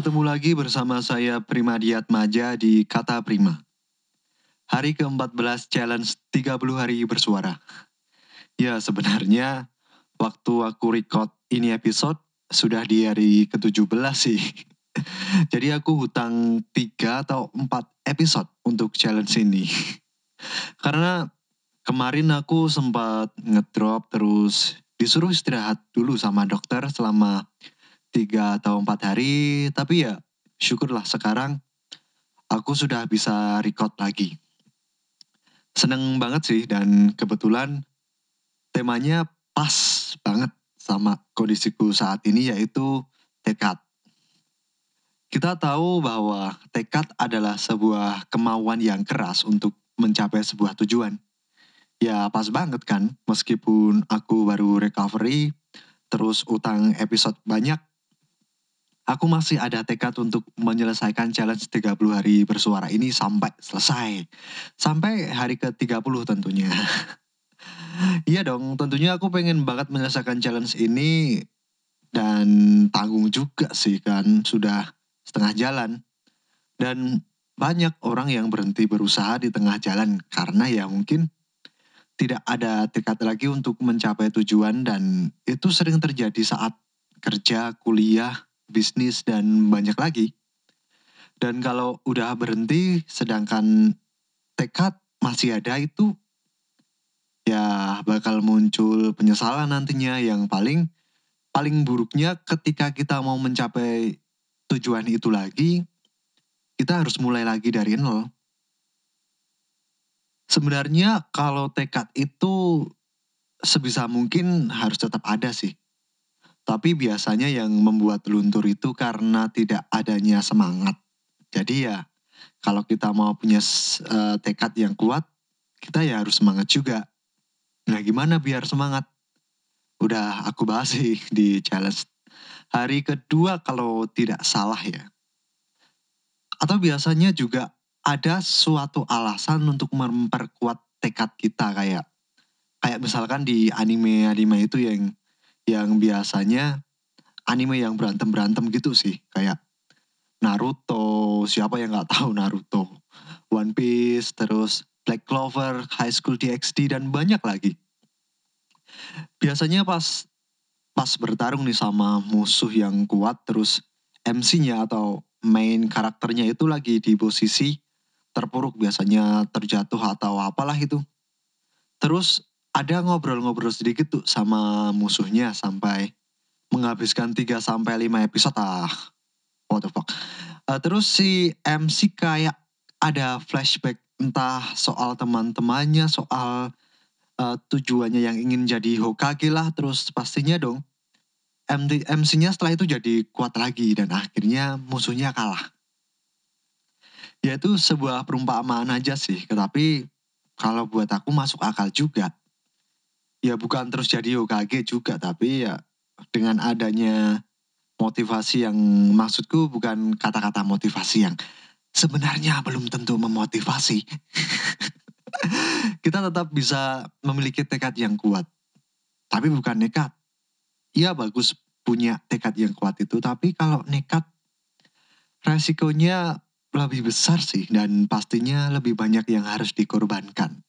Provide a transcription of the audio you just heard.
Ketemu lagi bersama saya Prima Diatmaja di Kata Prima. Hari ke-14 challenge 30 hari bersuara. Ya sebenarnya waktu aku record ini episode sudah di hari ke-17 sih. Jadi aku hutang 3 atau 4 episode untuk challenge ini. Karena kemarin aku sempat ngedrop terus disuruh istirahat dulu sama dokter selama tiga atau empat hari tapi ya syukurlah sekarang aku sudah bisa record lagi seneng banget sih dan kebetulan temanya pas banget sama kondisiku saat ini yaitu tekad kita tahu bahwa tekad adalah sebuah kemauan yang keras untuk mencapai sebuah tujuan. Ya pas banget kan, meskipun aku baru recovery, terus utang episode banyak, Aku masih ada tekad untuk menyelesaikan challenge 30 hari bersuara ini sampai selesai. Sampai hari ke-30 tentunya. iya dong, tentunya aku pengen banget menyelesaikan challenge ini dan tanggung juga sih kan sudah setengah jalan. Dan banyak orang yang berhenti berusaha di tengah jalan karena ya mungkin tidak ada tekad lagi untuk mencapai tujuan dan itu sering terjadi saat kerja, kuliah, bisnis, dan banyak lagi. Dan kalau udah berhenti, sedangkan tekad masih ada itu, ya bakal muncul penyesalan nantinya yang paling paling buruknya ketika kita mau mencapai tujuan itu lagi, kita harus mulai lagi dari nol. Sebenarnya kalau tekad itu sebisa mungkin harus tetap ada sih. Tapi biasanya yang membuat luntur itu karena tidak adanya semangat. Jadi ya kalau kita mau punya uh, tekad yang kuat, kita ya harus semangat juga. Nah gimana biar semangat? Udah aku bahas sih di challenge hari kedua kalau tidak salah ya. Atau biasanya juga ada suatu alasan untuk memperkuat tekad kita kayak kayak misalkan di anime-anime itu yang yang biasanya anime yang berantem-berantem gitu sih. Kayak Naruto, siapa yang nggak tahu Naruto. One Piece, terus Black Clover, High School DxD, dan banyak lagi. Biasanya pas pas bertarung nih sama musuh yang kuat, terus MC-nya atau main karakternya itu lagi di posisi terpuruk biasanya terjatuh atau apalah itu. Terus ada ngobrol-ngobrol sedikit tuh sama musuhnya sampai menghabiskan 3 sampai 5 episode ah. What the fuck. Uh, terus si MC kayak ada flashback entah soal teman-temannya, soal uh, tujuannya yang ingin jadi Hokage lah, terus pastinya dong MC-nya setelah itu jadi kuat lagi dan akhirnya musuhnya kalah. Ya itu sebuah perumpamaan aja sih, tetapi kalau buat aku masuk akal juga ya bukan terus jadi OKG juga tapi ya dengan adanya motivasi yang maksudku bukan kata-kata motivasi yang sebenarnya belum tentu memotivasi. Kita tetap bisa memiliki tekad yang kuat. Tapi bukan nekat. Iya bagus punya tekad yang kuat itu, tapi kalau nekat resikonya lebih besar sih dan pastinya lebih banyak yang harus dikorbankan.